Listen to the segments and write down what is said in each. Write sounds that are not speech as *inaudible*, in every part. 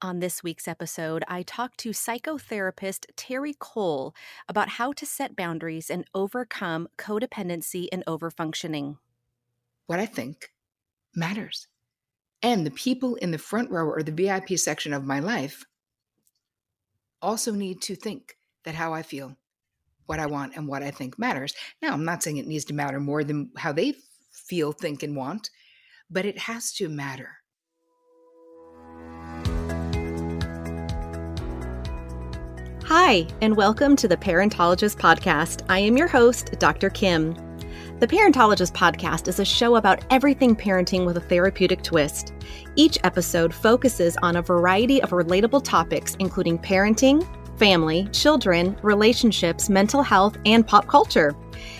On this week's episode, I talked to psychotherapist Terri Cole about how to set boundaries and overcome codependency and overfunctioning. What I think matters. And the people in the front row or the VIP section of my life also need to think that how I feel, what I want, and what I think matters. Now, I'm not saying it needs to matter more than how they feel, think, and want, but it has to matter. Hi, and welcome to the Parentologist Podcast. I am your host, Dr. Kim. The Parentologist Podcast is a show about everything parenting with a therapeutic twist. Each episode focuses on a variety of relatable topics, including parenting, family, children, relationships, mental health, and pop culture.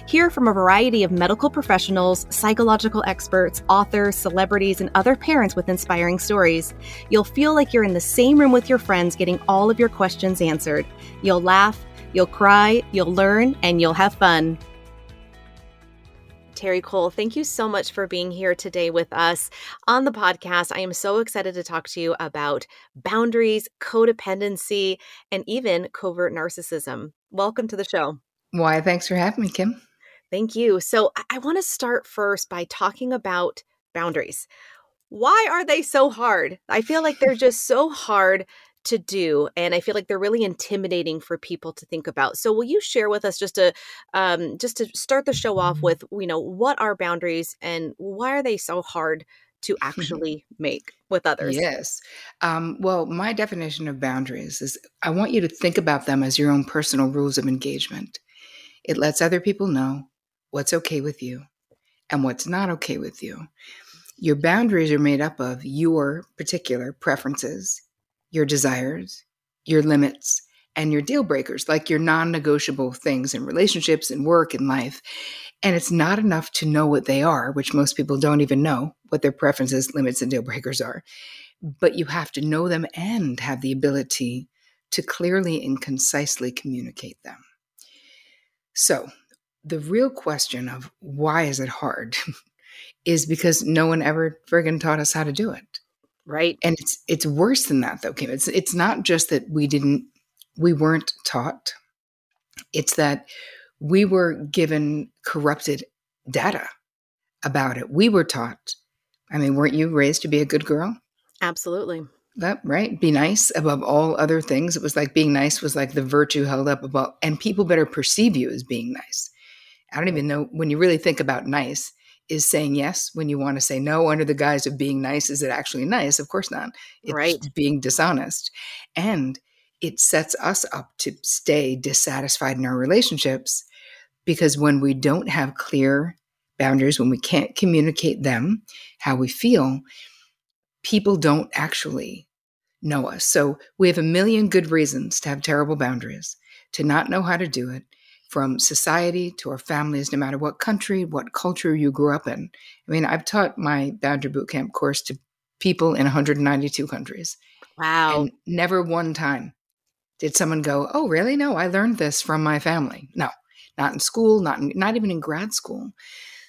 Hear from a variety of medical professionals, psychological experts, authors, celebrities, and other parents with inspiring stories. You'll feel like you're in the same room with your friends getting all of your questions answered. You'll laugh, you'll cry, you'll learn, and you'll have fun. Terri Cole, thank you so much for being here today with us on the podcast. I am so excited to talk to you about boundaries, codependency, and even covert narcissism. Welcome to the show. Why, thanks for having me, Kim. Thank you. So, I, I want to start first by talking about boundaries. Why are they so hard? I feel like they're just so hard to do and i feel like they're really intimidating for people to think about so will you share with us just to um, just to start the show off with you know what are boundaries and why are they so hard to *laughs* actually make with others yes um, well my definition of boundaries is i want you to think about them as your own personal rules of engagement it lets other people know what's okay with you and what's not okay with you your boundaries are made up of your particular preferences your desires, your limits, and your deal breakers, like your non negotiable things in relationships and work and life. And it's not enough to know what they are, which most people don't even know what their preferences, limits, and deal breakers are. But you have to know them and have the ability to clearly and concisely communicate them. So, the real question of why is it hard *laughs* is because no one ever friggin' taught us how to do it. Right. And it's it's worse than that though kim. It's it's not just that we didn't we weren't taught. It's that we were given corrupted data about it. We were taught i mean weren't you raised to be a good girl? Absolutely that right be nice above all other things it was like being nice was like the virtue held up above and people better perceive you as being nice i don't even know when you really think about nice is saying yes when you want to say no under the guise of being nice. Is it actually nice? Of course not. It's right. being dishonest. And it sets us up to stay dissatisfied in our relationships because when we don't have clear boundaries, when we can't communicate them, how we feel, people don't actually know us. So we have a million good reasons to have terrible boundaries, to not know how to do it, from society to our families, no matter what country, what culture you grew up in. I mean, I've taught my Boundary Bootcamp course to people in 192 countries. Wow. And never one time did someone go, "Oh, really? No, I learned this from my family." No, not in school, not in, not even in grad school.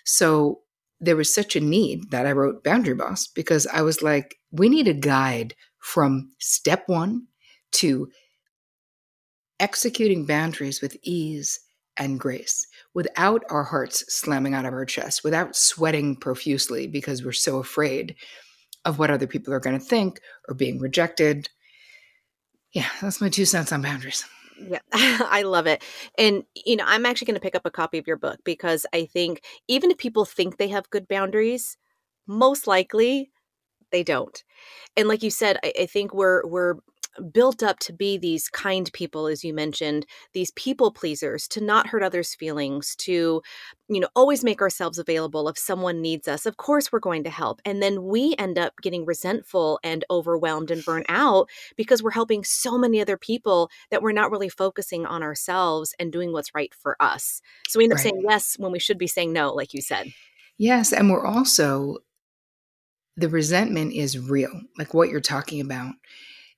So there was such a need that I wrote Boundary Boss because I was like, we need a guide from step 1 to executing boundaries with ease and grace without our hearts slamming out of our chest, without sweating profusely because we're so afraid of what other people are going to think or being rejected. Yeah, that's my two cents on boundaries. Yeah, *laughs* I love it. And, you know, I'm actually going to pick up a copy of your book because I think even if people think they have good boundaries, most likely they don't. And like you said, I, I think we're, we're, built up to be these kind people as you mentioned these people pleasers to not hurt others feelings to you know always make ourselves available if someone needs us of course we're going to help and then we end up getting resentful and overwhelmed and burnt out because we're helping so many other people that we're not really focusing on ourselves and doing what's right for us so we end up right. saying yes when we should be saying no like you said yes and we're also the resentment is real like what you're talking about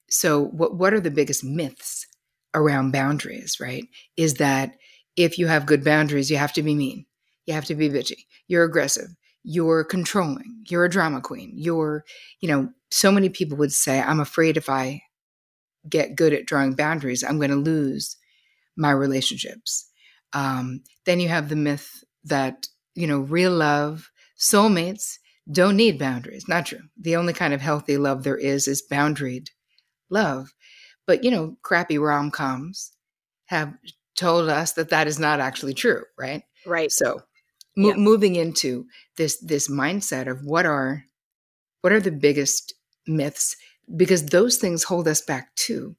so what what are the biggest myths around boundaries, right? Is that if you have good boundaries, you have to be mean. You have to be bitchy. You're aggressive. You're controlling. You're a drama queen. You're, you know, so many people would say, I'm afraid if I get good at drawing boundaries, I'm going to lose my relationships. Um, then you have the myth that, you know, real love, soulmates don't need boundaries. Not true. The only kind of healthy love there is is boundaried love. But, you know, crappy rom coms have told us that that is not actually true, right? Right. So, mo- yeah. moving into this this mindset of what are what are the biggest myths because those things hold us back too.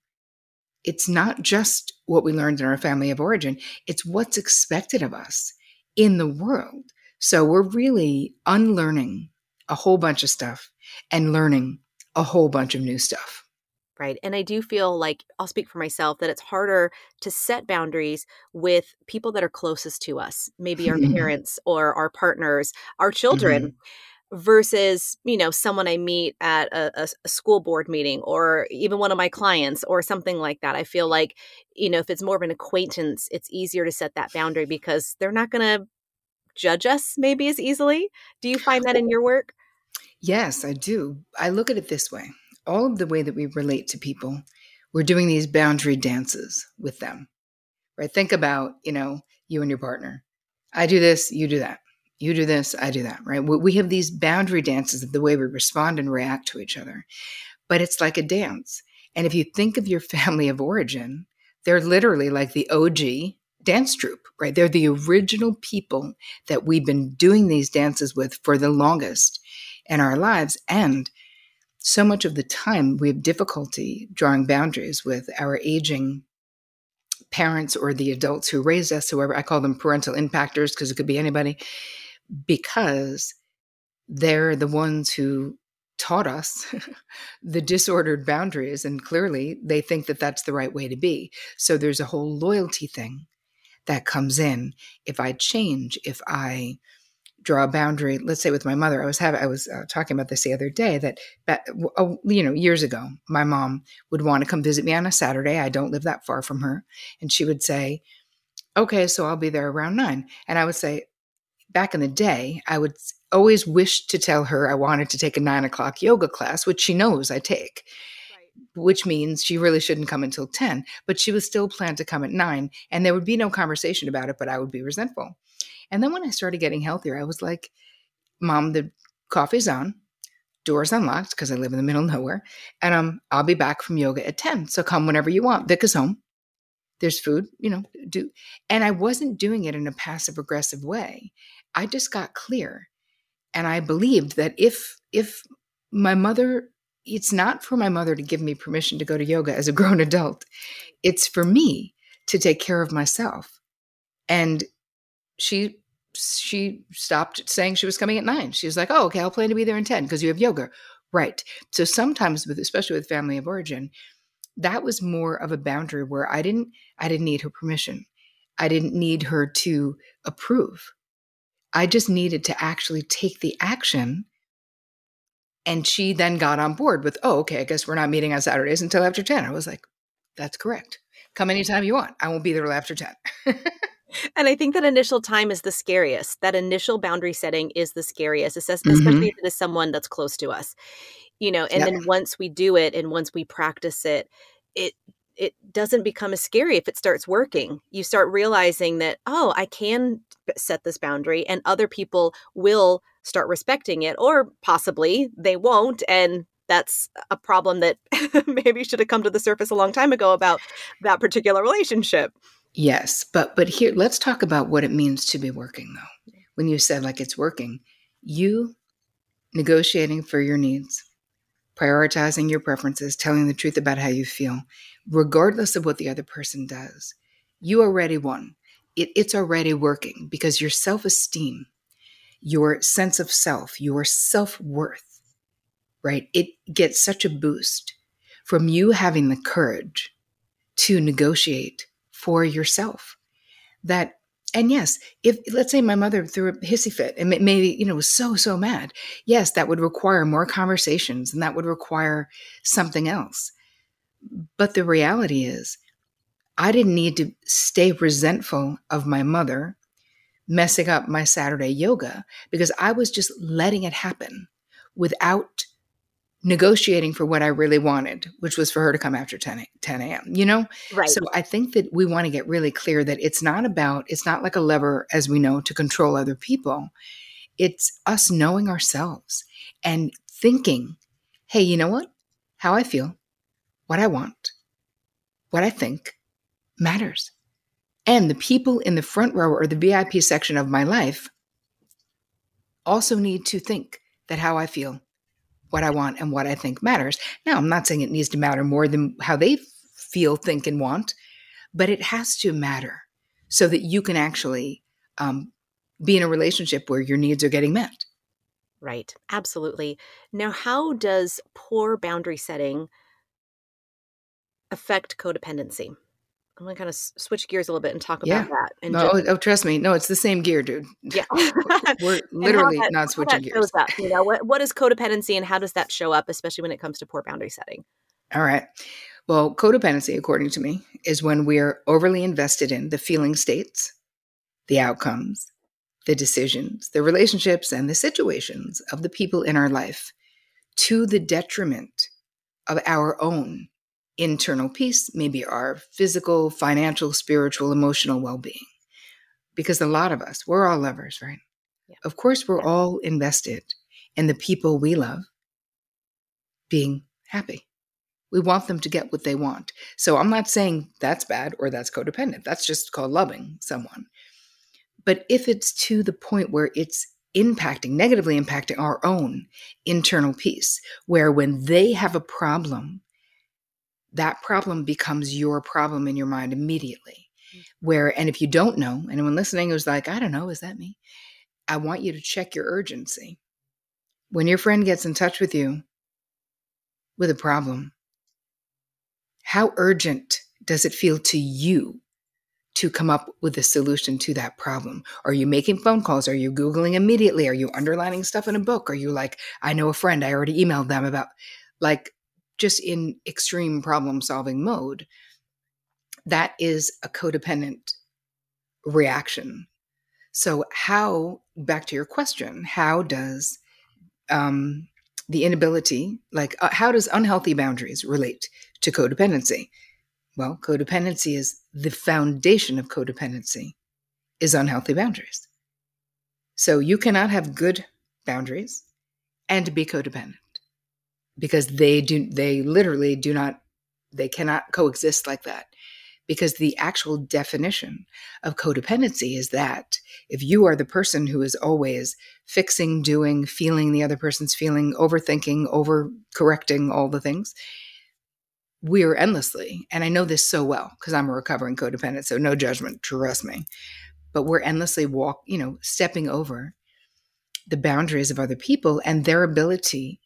It's not just what we learned in our family of origin, it's what's expected of us in the world. So we're really unlearning a whole bunch of stuff and learning a whole bunch of new stuff right? And I do feel like I'll speak for myself that it's harder to set boundaries with people that are closest to us, maybe our *laughs* parents or our partners, our children. Mm-hmm versus you know someone i meet at a, a, school board meeting or even one of my clients or something like that i feel like you know if it's more of an acquaintance it's easier to set that boundary because they're not going to judge us maybe as easily do you find that in your work yes i do i look at it this way all of the way that we relate to people, we're doing these boundary dances with them. Right? Think about, you know, you and your partner. I do this, you do that. You do this, I do that, right? We have these boundary dances of the way we respond and react to each other. But it's like a dance. And if you think of your *laughs* family of origin, they're literally like the OG dance troupe, right? They're the original people that we've been doing these dances with for the longest in our lives. And so much of the time we have difficulty drawing boundaries with our aging parents or the adults who raised us, whoever I call them parental impactors because it could be anybody, because they're the ones who taught us *laughs* the disordered boundaries. And clearly they think that that's the right way to be. So there's a whole loyalty thing that comes in. If I change, if I draw a boundary. Let's say with my mother i was having i was uh, talking about this the other day that uh, you know years ago my mom would want to come visit me on a saturday. I don't live that far from her. And she would say okay so i'll be there around nine. And i would say back in the day i would always wish to tell her i wanted to take a nine o'clock yoga class which she knows i take which means she really shouldn't come until 10 but she was still planned to come at 9 and there would be no conversation about it but i would be resentful and then when I started getting healthier, I was like, Mom, the coffee's on, doors unlocked because I live in the middle of nowhere, and um, I'll be back from yoga at 10. So come whenever you want. Vic is home. There's food, you know, do. And I wasn't doing it in a passive aggressive way. I just got clear. And I believed that if if my mother it's not for my mother to give me permission to go to yoga as a *laughs* grown adult. It's for me to take care of myself. And she she stopped saying she was coming at nine. She was like, oh, okay, I'll plan to be there in 10 because you have yoga. Right. So sometimes with especially with family of origin, that was more of a boundary where I didn't I didn't need her permission. I didn't need her to approve. I just needed to actually take the action. And she then got on board with, oh, okay, I guess we're not meeting on Saturdays until after 10. I was like, that's correct. Come anytime you want. I won't be there till after 10. *laughs* and I think that initial time is the scariest. That initial boundary setting is the scariest, especially mm-hmm. if it is someone that's close to us. You know, and then once we do it and once we practice it, it it doesn't become as scary if it starts working. You start realizing that, oh, I can set this boundary and other people will start respecting it or possibly they won't and that's a problem that *laughs* maybe should have come to the surface a long time ago about that particular relationship. Yes, but but here let's talk about what it means to be working though. When you said like it's working, you negotiating for your needs, prioritizing your preferences, telling the truth about how you feel, regardless of what the other person does. You already won. It, it's already working because your self esteem, your sense of self, your self worth, right? It gets such a boost from you having the courage to negotiate for yourself that and yes, if let's say my mother threw a hissy fit and maybe, you know, was so, so mad, yes, that would require more conversations and that would require something else. But the reality is, I didn't need to stay resentful of my mother messing up my Saturday yoga because I was just letting it happen without negotiating for what I really wanted, which was for her to come after 10, 10 a.m., you know? Right. So I think that we want to get really clear that it's not about, it's not like a lever, as we know, to control other people. It's us knowing ourselves and thinking, hey, you know what? How I feel, what I want, what I think matters. And the people in the front row or the VIP section of my life also need to think that how I feel what I want and what I think matters. Now, I'm not saying it needs to matter more than how they feel, think, and want, but it has to matter so that you can actually um, be in a relationship where your needs are getting met. Right, absolutely. Now, how does poor boundary setting affect codependency? I'm gonna kind of switch gears a little bit and talk Yeah. about that. And No, just, oh, trust me. No, it's the same gear, dude. yeah, *laughs* We're *laughs* literally that- not switching gears. up. You know, what what is codependency and how does that show up, especially when it comes to poor boundary setting? All right. Well, codependency, according to me, is when we're overly invested in the feeling states, the outcomes, the decisions, the relationships, and the situations of the people in our life to the detriment of our own internal peace, maybe our physical, financial, spiritual, emotional well being. Because a lot of us, we're all lovers, right? Yeah. Of course, we're Yeah. all invested in the people we love being happy. We want them to get what they want. So I'm not saying that's bad or that's codependent. That's just called loving someone. But if it's to the point where it's impacting, negatively impacting our own internal peace, where when they have a problem, that problem becomes your problem in your mind immediately. Mm. Where, and if you don't know, anyone listening who's like, I don't know, is that me? I want you to check your urgency. When your friend gets in touch with you with a problem, how urgent does it feel to you to come up with a solution to that problem? Are you making phone calls? Are you Googling immediately? Are you underlining stuff in a book? Are you like, I know a friend, I already emailed them about, like, just in extreme problem solving mode? That is a codependent reaction. So, how, back to your question, how does um, the inability, like, uh, how does unhealthy boundaries relate to codependency? Well, codependency is the foundation of codependency is unhealthy boundaries. So you cannot have good boundaries and be codependent because they do they literally do not they cannot coexist like that because the actual definition of codependency is that if you are the person who is always fixing, doing, feeling the other person's feeling, overthinking, over correcting all the things, we are endlessly, and I know this so well because I'm a recovering codependent, so no judgment, trust me. But we're endlessly walk, you know, stepping over the boundaries of other people and their ability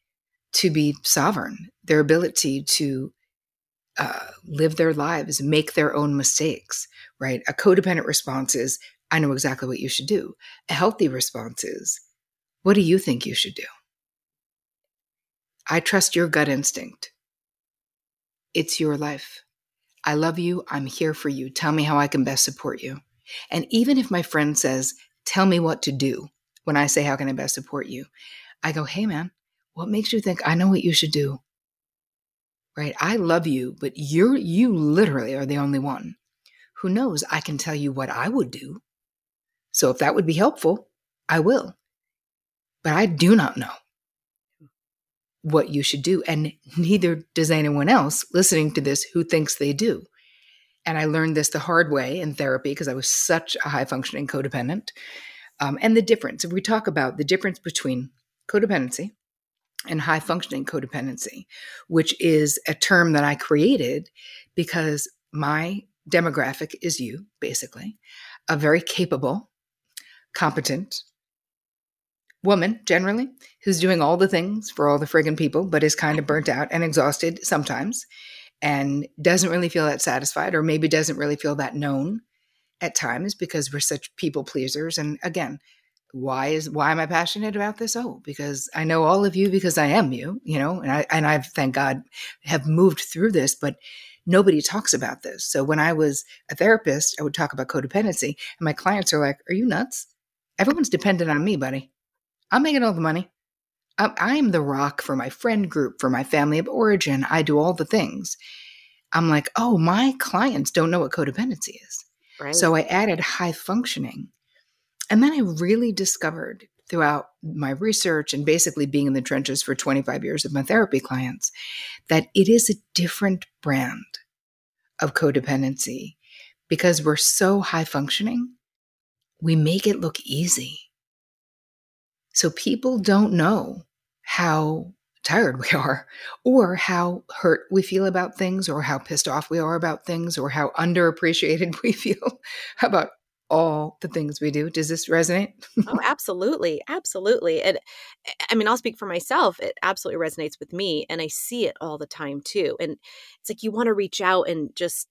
to be sovereign, their ability to uh, live their lives, make their own mistakes, right? A codependent response is, I know exactly what you should do. A healthy response is, what do you think you should do? I trust your gut instinct. It's your life. I love you. I'm here for you. Tell me how I can best support you. And even if my friend says, Tell me what to do, when I say, How can I best support you? I go, Hey, man, what makes you think I know what you should do? Right? I love you, but you're, you literally are the only one who knows I can tell you what I would do. So if that would be helpful, I will. But I do not know what you should do. And neither does anyone else listening to this who thinks they do. And I learned this the hard way in therapy because I was such a high functioning codependent. Um, and the difference, if we talk about the difference between codependency, and high functioning codependency, which is a term that I created because my demographic is you, basically, a very capable, competent woman, generally, who's doing all the things for all the friggin' people, but is kind of burnt out and exhausted sometimes and doesn't really feel that satisfied, or maybe doesn't really feel that known at times because we're such people pleasers. And again, why is why am I passionate about this? Oh, because I know all of you because I am you, you know, and I and I've thank God have moved through this, but nobody talks about this. So when I was a therapist, I would talk about codependency, and my clients are like, "Are you nuts? Everyone's dependent on me, buddy. I'm making all the money. I'm, I'm the rock for my friend group, for my family of origin. I do all the things." I'm like, "Oh, my clients don't know what codependency is." Right. So I added high functioning and then I really discovered throughout my research and basically being in the trenches for 25 years of my therapy clients that it is a different brand of codependency because we're so high functioning, we make it look easy. So people don't know how tired we *laughs* are or how hurt we feel about things or how pissed off we are about things or how underappreciated *laughs* we feel about all the things we do. Does this resonate? oh, absolutely. Absolutely. And eh, I mean, I'll speak for myself. It absolutely resonates with me. And I see it all the time too. And it's like you want to reach out and just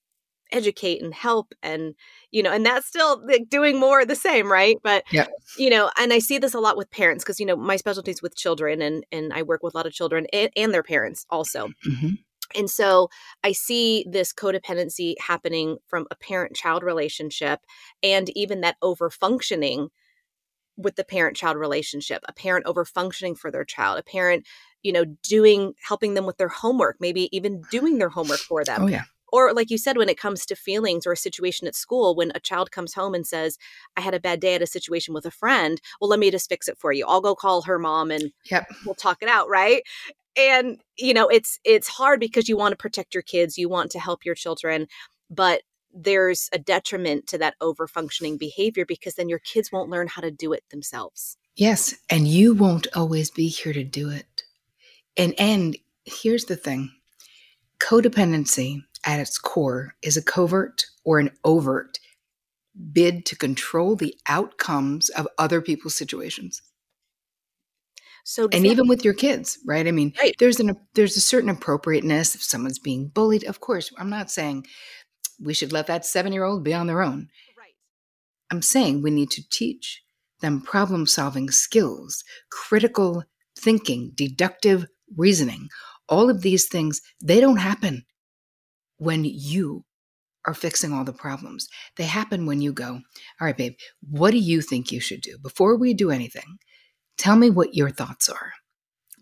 educate and help and you know and that's still like doing more of the same right but yeah you know and i see this a lot with parents because you know my specialty is with children and and i work with a lot of children and, and their parents also mm-hmm. And so I see this codependency happening from a parent child relationship and even that over functioning with the parent child relationship, a parent over functioning for their child, a parent, you know, doing, helping them with their homework, maybe even doing their homework for them. Oh, yeah. Or, like you said, when it comes to feelings or a situation at school, when a child comes home and says, I had a bad day at a situation with a friend, well, let me just fix it for you. I'll go call her mom and yep. we'll talk it out. Right and you know it's it's hard because you want to protect your kids you want to help your children but there's a detriment to that over functioning behavior because then your kids won't learn how to do it themselves. Yes and you won't always be here to do it. And and here's the thing codependency at its core is a covert or an overt bid to control the outcomes of other people's situations so and even with your kids, right? I mean, right. there's an there's a certain appropriateness if someone's being bullied. Of course, I'm not saying we should let that seven year old be on their own. Right. I'm saying we need to teach them problem solving skills, critical thinking, deductive reasoning. All of these things, they don't happen when you are fixing all the problems. They happen when you go, All right, babe, what do you think you should do? Before we do anything, Tell me what your thoughts are.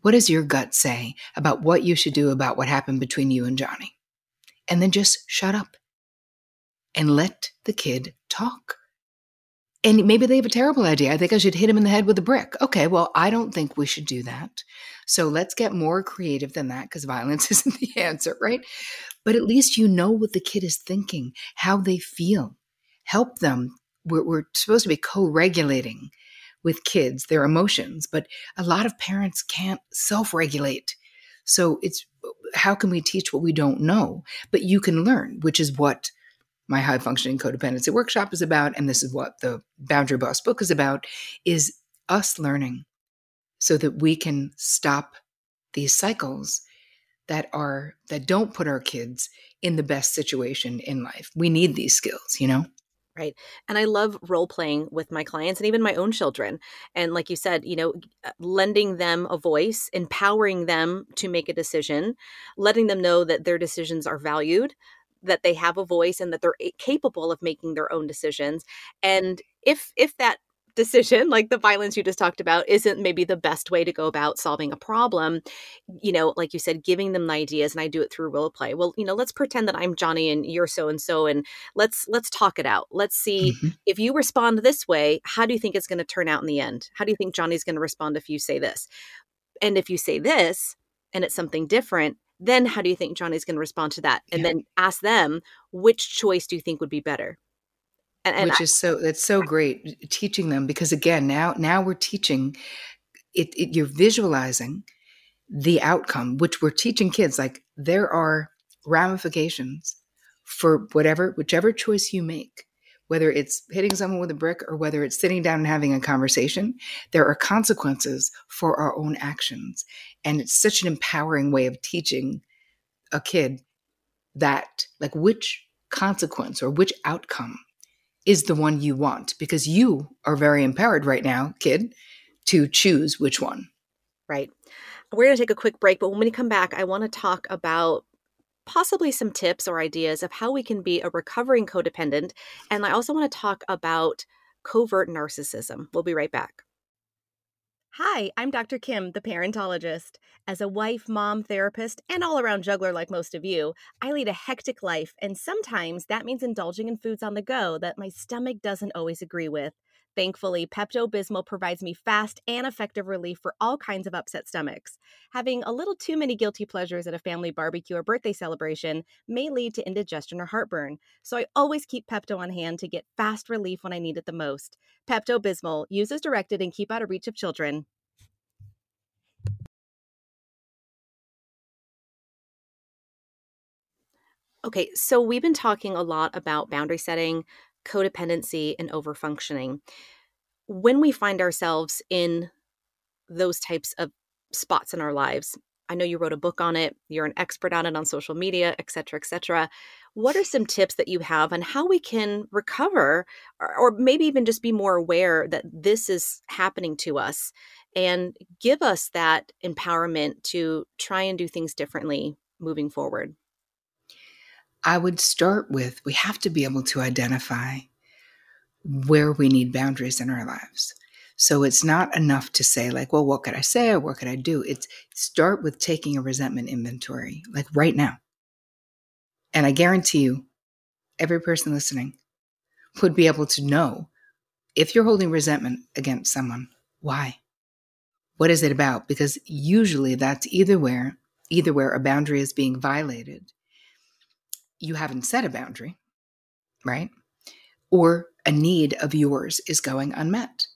What does your gut say about what you should do about what happened between you and Johnny? And then just shut up and let the kid talk. And maybe they have a terrible idea. I think I should hit him in the head with a brick. Okay, well, I don't think we should do that. So let's get more creative than that because violence *laughs* isn't the answer, right? But at least you know what the kid is thinking, how they feel. Help them. We're, we're supposed to be co regulating with kids, their emotions, but a lot of parents can't self regulate. So it's how can we teach what we don't know? But you can learn, which is what my high functioning codependency workshop is about and this is what the boundary boss book is about is us learning so that we can stop these cycles that are that don't put our kids in the best situation in life we need these skills you know Right. And I love role playing with my clients and even my own children. And like you said, you know, uh, lending them a voice, empowering them to make a decision, letting them know that their decisions are valued, that they have a voice and that they're capable of making their own decisions. And if if that decision, like the violence you just talked about, isn't maybe the best way to go about solving a problem. You know, like you said, giving them the ideas, and I do it through role play. Well, you know, let's pretend that I'm Johnny and you're so and so, and let's let's talk it out. Let's see mm-hmm. if you respond this way, how do you think it's going to turn out in the end? How do you think Johnny's going to respond if you say this? And if you say this, and it's something different, then how do you think Johnny's going to respond to that? And yeah. then ask them which choice do you think would be better? And, and which I, is so that's so great teaching them because again now now we're teaching it, it you're visualizing the outcome, which we're teaching kids, like there are ramifications for whatever, whichever choice you make, whether it's hitting someone with a brick or whether it's sitting down and having a conversation, there are consequences for our own actions. And it's such an empowering way of teaching a kid that, like, which consequence or which outcome is the one you want because you are very empowered right now, kid, to choose which one. Right. We're going to take a quick break, but when we come back, I want to talk about possibly some tips or ideas of how we can be a recovering codependent. And I also want to talk about covert narcissism. We'll be right back. Hi, I'm Dr. Kim, the parentologist. As a wife, mom, therapist, and all around juggler like most of you, I lead a hectic life, and sometimes that means indulging in foods on the go that my stomach doesn't always agree with. Thankfully, Pepto Bismol provides me fast and effective relief for all kinds of upset stomachs. Having a little too many guilty pleasures at a family barbecue or birthday celebration may lead to indigestion or heartburn, so I always keep Pepto on hand to get fast relief when I need it the most. Pepto Bismol, use as directed and keep out of reach of children. Okay, so we've been talking a lot about boundary setting, codependency, and overfunctioning. When we find ourselves in those types of spots in our lives, I know you wrote a book on it, you're an expert on it on social media, et cetera, et cetera. What are some tips that you have on how we can recover or, or maybe even just be more aware that this is happening to us and give us that empowerment to try and do things differently moving forward? I would start with we have to be able to identify where we need boundaries in our lives. So it's not enough to say, like, well, what could I say or what could I do? It's start with taking a resentment inventory, like right now. And I guarantee you, every person listening would be able to know if you're holding resentment against someone, why? What is it about? Because usually that's either where either where a boundary is being violated you haven't set a boundary, right? Or a need of yours is going unmet.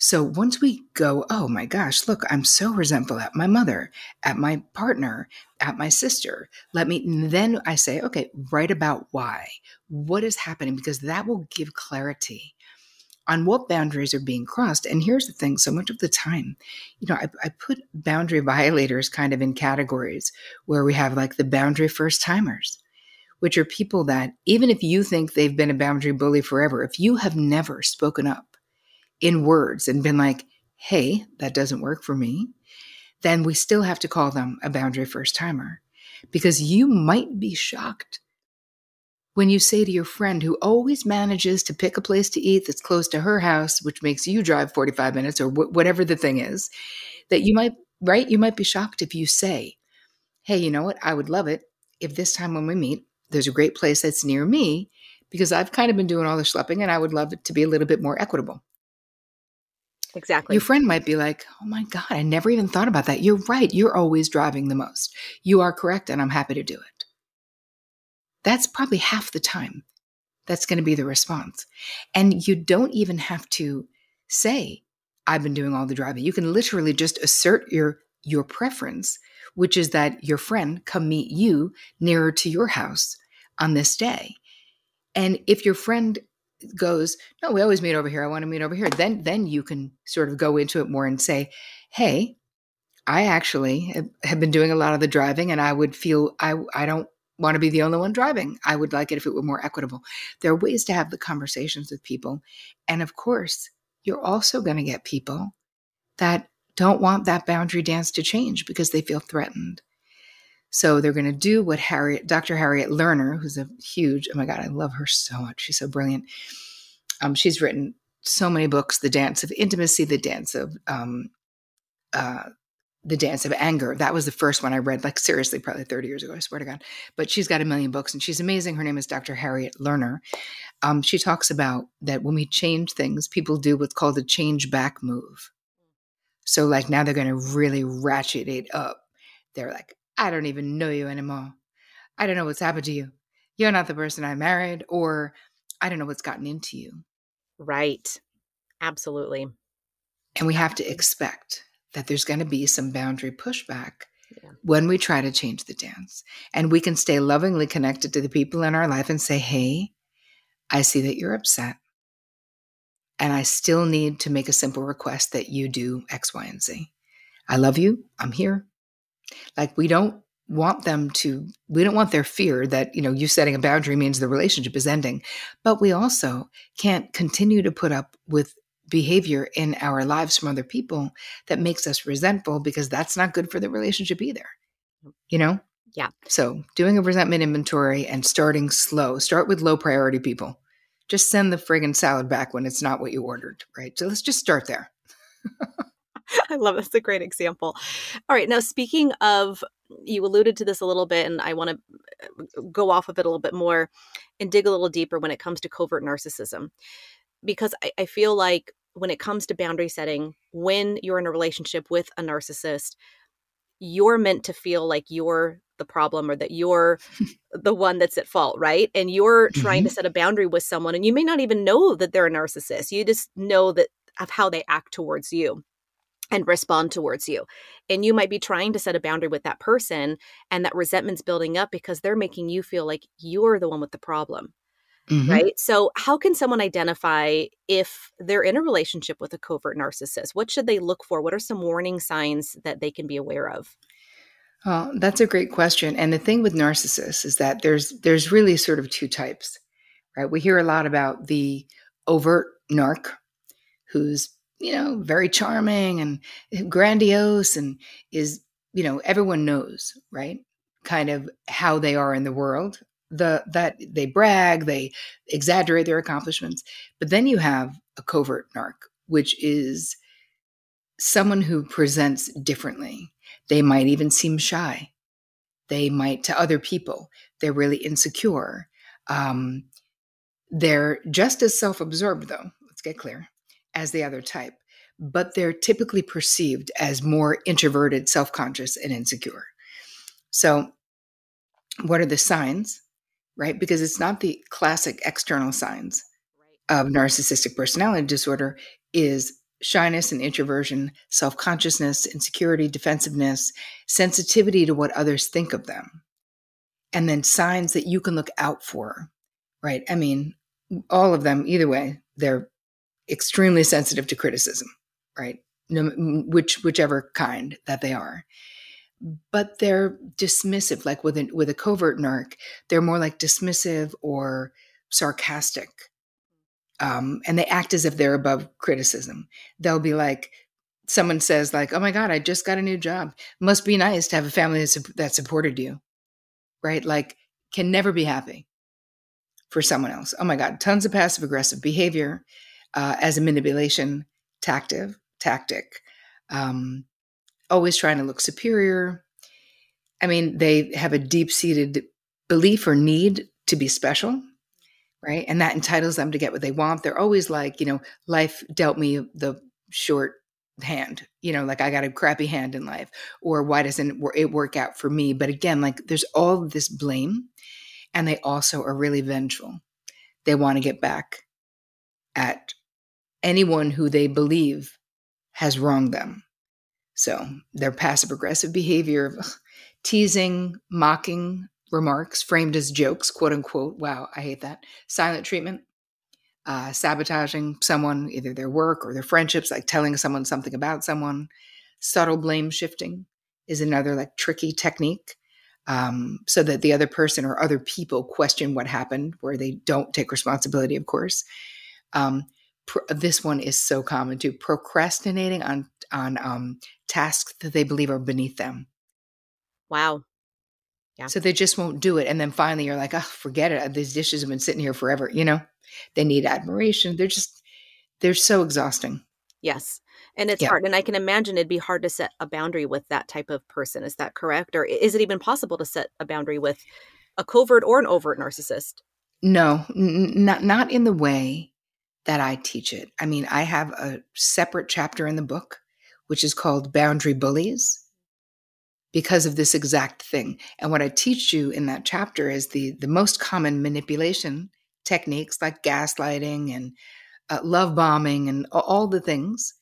So once we go, oh my gosh, look, I'm so resentful at my mother, at my partner, at my sister. Let me, then I say, okay, write about why. What is happening? Because that will give clarity on what boundaries are being crossed. And here's the thing so much of the time, you know, I, I put boundary violators kind of in categories where we have like the boundary first timers which are people that, even if you think they've been a boundary bully forever, if you have never spoken up in words and been like, hey, that doesn't work for me, then we still have to call them a boundary first timer because you might be shocked when you say to your friend who always manages to pick a place to eat that's close to her house, which makes you drive 45 minutes or wh- whatever the thing is, that you might, right? You might be shocked if you say, Hey, you know what? I would love it if this time when we meet, there's a great place that's near me because I've kind of been doing all the schlepping and I would love it to be a little bit more equitable. Exactly. Your friend might be like, Oh my God, I never even thought about that. You're right. You're always driving the most. You are correct, and I'm happy to do it. That's probably half the time that's going to be the response. And you don't even have to say, I've been doing all the driving. You can literally just assert your your preference which is that your friend come meet you nearer to your house on this day. And if your friend goes, "No, we always meet over here. I want to meet over here." Then then you can sort of go into it more and say, "Hey, I actually have been doing a lot of the driving and I would feel I I don't want to be the only one driving. I would like it if it were more equitable." There are ways to have the conversations with people. And of course, you're also going to get people that don't want that boundary dance to change because they feel threatened. So they're going to do what Harriet, Dr. Harriet Lerner, who's a huge, oh my God, I love her so much. She's so brilliant. Um, she's written so many books, The Dance of Intimacy, The Dance of, um, uh, the Dance of Anger. That was the first one I read, like seriously, probably 30 years ago, I swear to God. But she's got a million books and she's amazing. Her name is Dr. Harriet Lerner. Um, she talks about that when we change things, people do what's called a change back move. So like now they're going to really ratchet it up. They're like, I don't even know you anymore. I don't know what's happened to you. You're not the person I married, or I don't know what's gotten into you. Right. Absolutely. And we have to expect that there's going to be some boundary pushback yeah. when we try to change the dance. And we can stay lovingly connected to the people in our life and say, hey, I see that you're upset. And I still need to make a simple request that you do X, Y, and Z. I love you. I'm here. Like we don't want them to we don't want their fear that you know you setting a boundary means the relationship is ending but we also can't continue to put up with behavior in our lives from other people that makes us resentful because that's not good for the relationship either you know yeah so doing a resentment inventory and starting slow start with low priority people just send the friggin' salad back when it's not what you ordered right? So let's just start there. *laughs* I love that's a great example. All right, now speaking of, you alluded to this a little bit, and I want to uh, go off of it a little bit more and dig a little deeper when it comes to covert narcissism, because I, I feel like when it comes to boundary setting, when you're in a relationship with a narcissist, you're meant to feel like you're the problem or that you're the one that's at fault, right? And you're trying mm-hmm. to set a boundary with someone and you may not even know that they're a narcissist. You just know that of how they act towards you and respond towards you. And you might be trying to set a boundary with that person, and that resentment's building up because they're making you feel like you're the one with the problem. Mm-hmm. Right. So, how can someone identify if they're in a relationship with a covert narcissist? What should they look for? What are some warning signs that they can be aware of? Oh, that's a great question. And the thing with narcissists is that there's there's really sort of two types, right? We hear a lot about the overt narc, who's you know, very charming and grandiose and is, you know, everyone knows, right? Kind of how they are in the world. The that they brag, they exaggerate their accomplishments. But then you have a covert narc, which is someone who presents differently. They might even seem shy. They might to other people. They're really insecure. Um, they're just as self-absorbed, though. Let's get clear as the other type, but they're typically perceived as more introverted, self conscious, and insecure. So, what are the signs, right? Because it's not the classic external signs of narcissistic personality disorder, is shyness and introversion, self consciousness, insecurity, defensiveness, sensitivity to what others think of them. And then signs that you can look out for, right? I mean, all of them, either way, they're extremely sensitive to criticism, right? No, which whichever kind that they are, but they're dismissive. Like with with a covert narc, they're more like dismissive or sarcastic, um, and they act as if they're above criticism. They'll be like, someone says like, "Oh my God, I just got a new job. Must be nice to have a family that supported you," right? Like, can never be happy for someone else. Oh my God, tons of passive aggressive behavior uh, as a manipulation tactic. Tactic, um, always trying to look superior. I mean, they have a deep seated belief or need to be special, right? And that entitles them to get what they want. They're always like, you know, life dealt me the short hand you know like i got a crappy hand in life or why doesn't it work out for me but again like there's all this blame and they also are really vengeful they want to get back at anyone who they believe has wronged them. So their passive aggressive behavior, of teasing, mocking remarks framed as jokes, quote unquote. Wow, I hate that. Silent treatment, uh, sabotaging someone, either their work or their friendships, like telling someone something about someone. Subtle blame shifting is another like tricky technique. Um, so that the other person or other people question what happened, where they don't take responsibility, of course. Um, this one is so common too procrastinating on on um, tasks that they believe are beneath them wow yeah. So they just won't do it. And then finally you're like oh forget it. These dishes have been sitting here forever you know? They need admiration. They're just they're so exhausting. Yes. And it's yeah. hard. And i can imagine it'd be hard to set a boundary with that type of person. Is that correct? Or is it even possible to set a boundary with a covert or an overt narcissist? No. N- not not in the way that I teach it. I mean, I have a separate chapter in the book, which is called Boundary Bullies, because of this exact thing. And what I teach you in that chapter is the, the most common manipulation techniques like gaslighting and uh, love bombing and all the things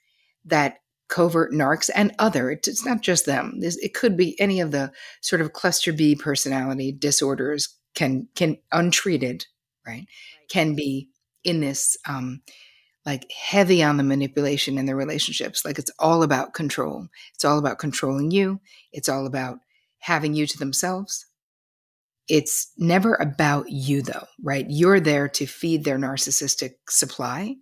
that covert narcs and other it's not just them it could be any of the sort of cluster b personality disorders can can untreated right can be in this um like heavy on the manipulation in their relationships. Like it's all about control. It's all about controlling you. It's all about having you to themselves. It's never about you though right? You're there to feed their narcissistic supply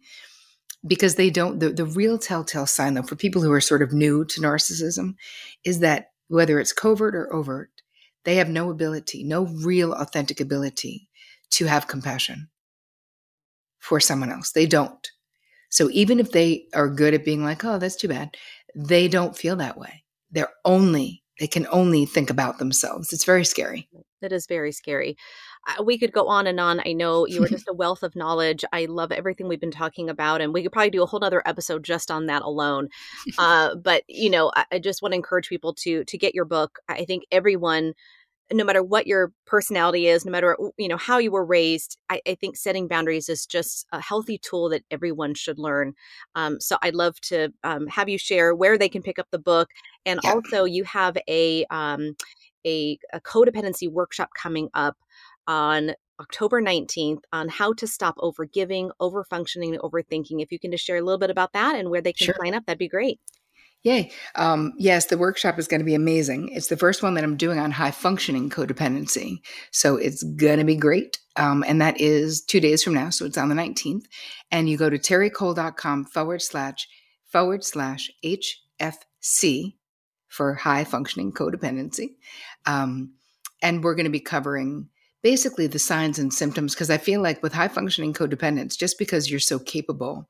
because they don't the, the real telltale sign though for people who are sort of new to narcissism is that whether it's covert or overt they have no ability no real authentic ability to have compassion for someone else. They don't so even if they are good at being like oh that's too bad they don't feel that way they're only they can only think about themselves it's very scary it is very scary we could go on and on. I know you are just *laughs* a wealth of knowledge. I love everything we've been talking about, and we could probably do a whole other episode just on that alone. *laughs* Uh, but you know, I, I just want to encourage people to to get your book. I think everyone no matter what your personality is, no matter you know how you were raised, I, I, think setting boundaries is just a healthy tool that everyone should learn. Um, so I'd love to um, have you share where they can pick up the book, and yeah. also you have a um, a, a codependency workshop coming up on October 19th on how to stop overgiving, overfunctioning, and overthinking. If you can just share a little bit about that and where they can sure. sign up, that'd be great. Yay. Um, yes, the workshop is going to be amazing. It's the first one that I'm doing on high functioning codependency. So it's going to be great. Um, and that is two days from now. So it's on the 19th. And you go to terricole.com forward slash forward slash HFC for high functioning codependency. Um, and we're going to be covering basically the signs and symptoms because I feel like with high functioning codependence, just because you're so capable,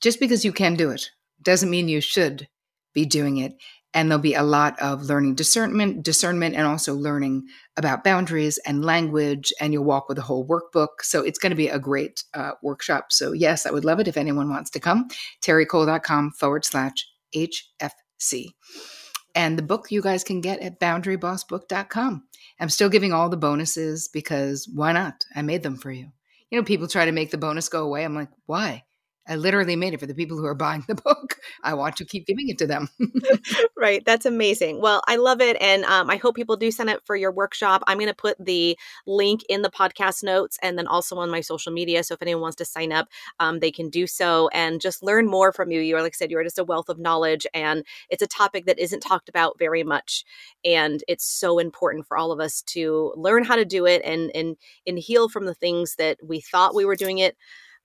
just because you can do it, doesn't mean you should be doing it. And there'll be a lot of learning discernment, discernment, and also learning about boundaries and language. And you'll walk with a whole workbook. So it's going to be a great uh, workshop. So yes, I would love it if anyone wants to come. terricole.com forward slash HFC. And the book you guys can get at boundarybossbook.com. I'm still giving all the bonuses because why not? I made them for you. You know, people try to make the bonus go away. I'm like, why? I literally made it for the people who are buying the *laughs* book. I want to keep giving it to them. *laughs* right. That's amazing. Well, I love it. And um, I hope people do sign up for your workshop. I'm going to put the link in the podcast notes and then also on my social media. So if anyone wants to sign up, um, they can do so and just learn more from you. You are, like I said, you are just a wealth of knowledge. And it's a topic that isn't talked about very much. And it's so important for all of us to learn how to do it and, and, and heal from the things that we thought we were doing it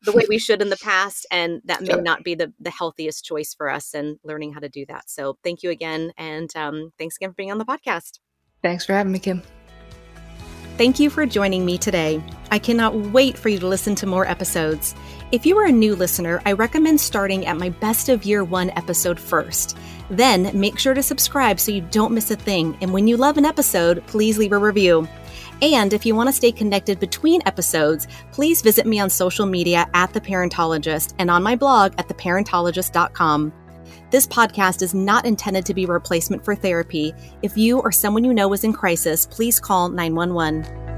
the way we should in the past and that may not be the, the healthiest choice for us and learning how to do that so thank you again and um, thanks again for being on the podcast thanks for having me kim Thank you for joining me today. I cannot wait for you to listen to more episodes. If you are a new listener, I recommend starting at my best of year one episode first. Then make sure to subscribe so you don't miss a thing. And when you love an episode, please leave a review. And if you want to stay connected between episodes, please visit me on social media at The Parentologist and on my blog at theparentologist.com. This podcast is not intended to be a replacement for therapy. If you or someone you know is in crisis, please call 911.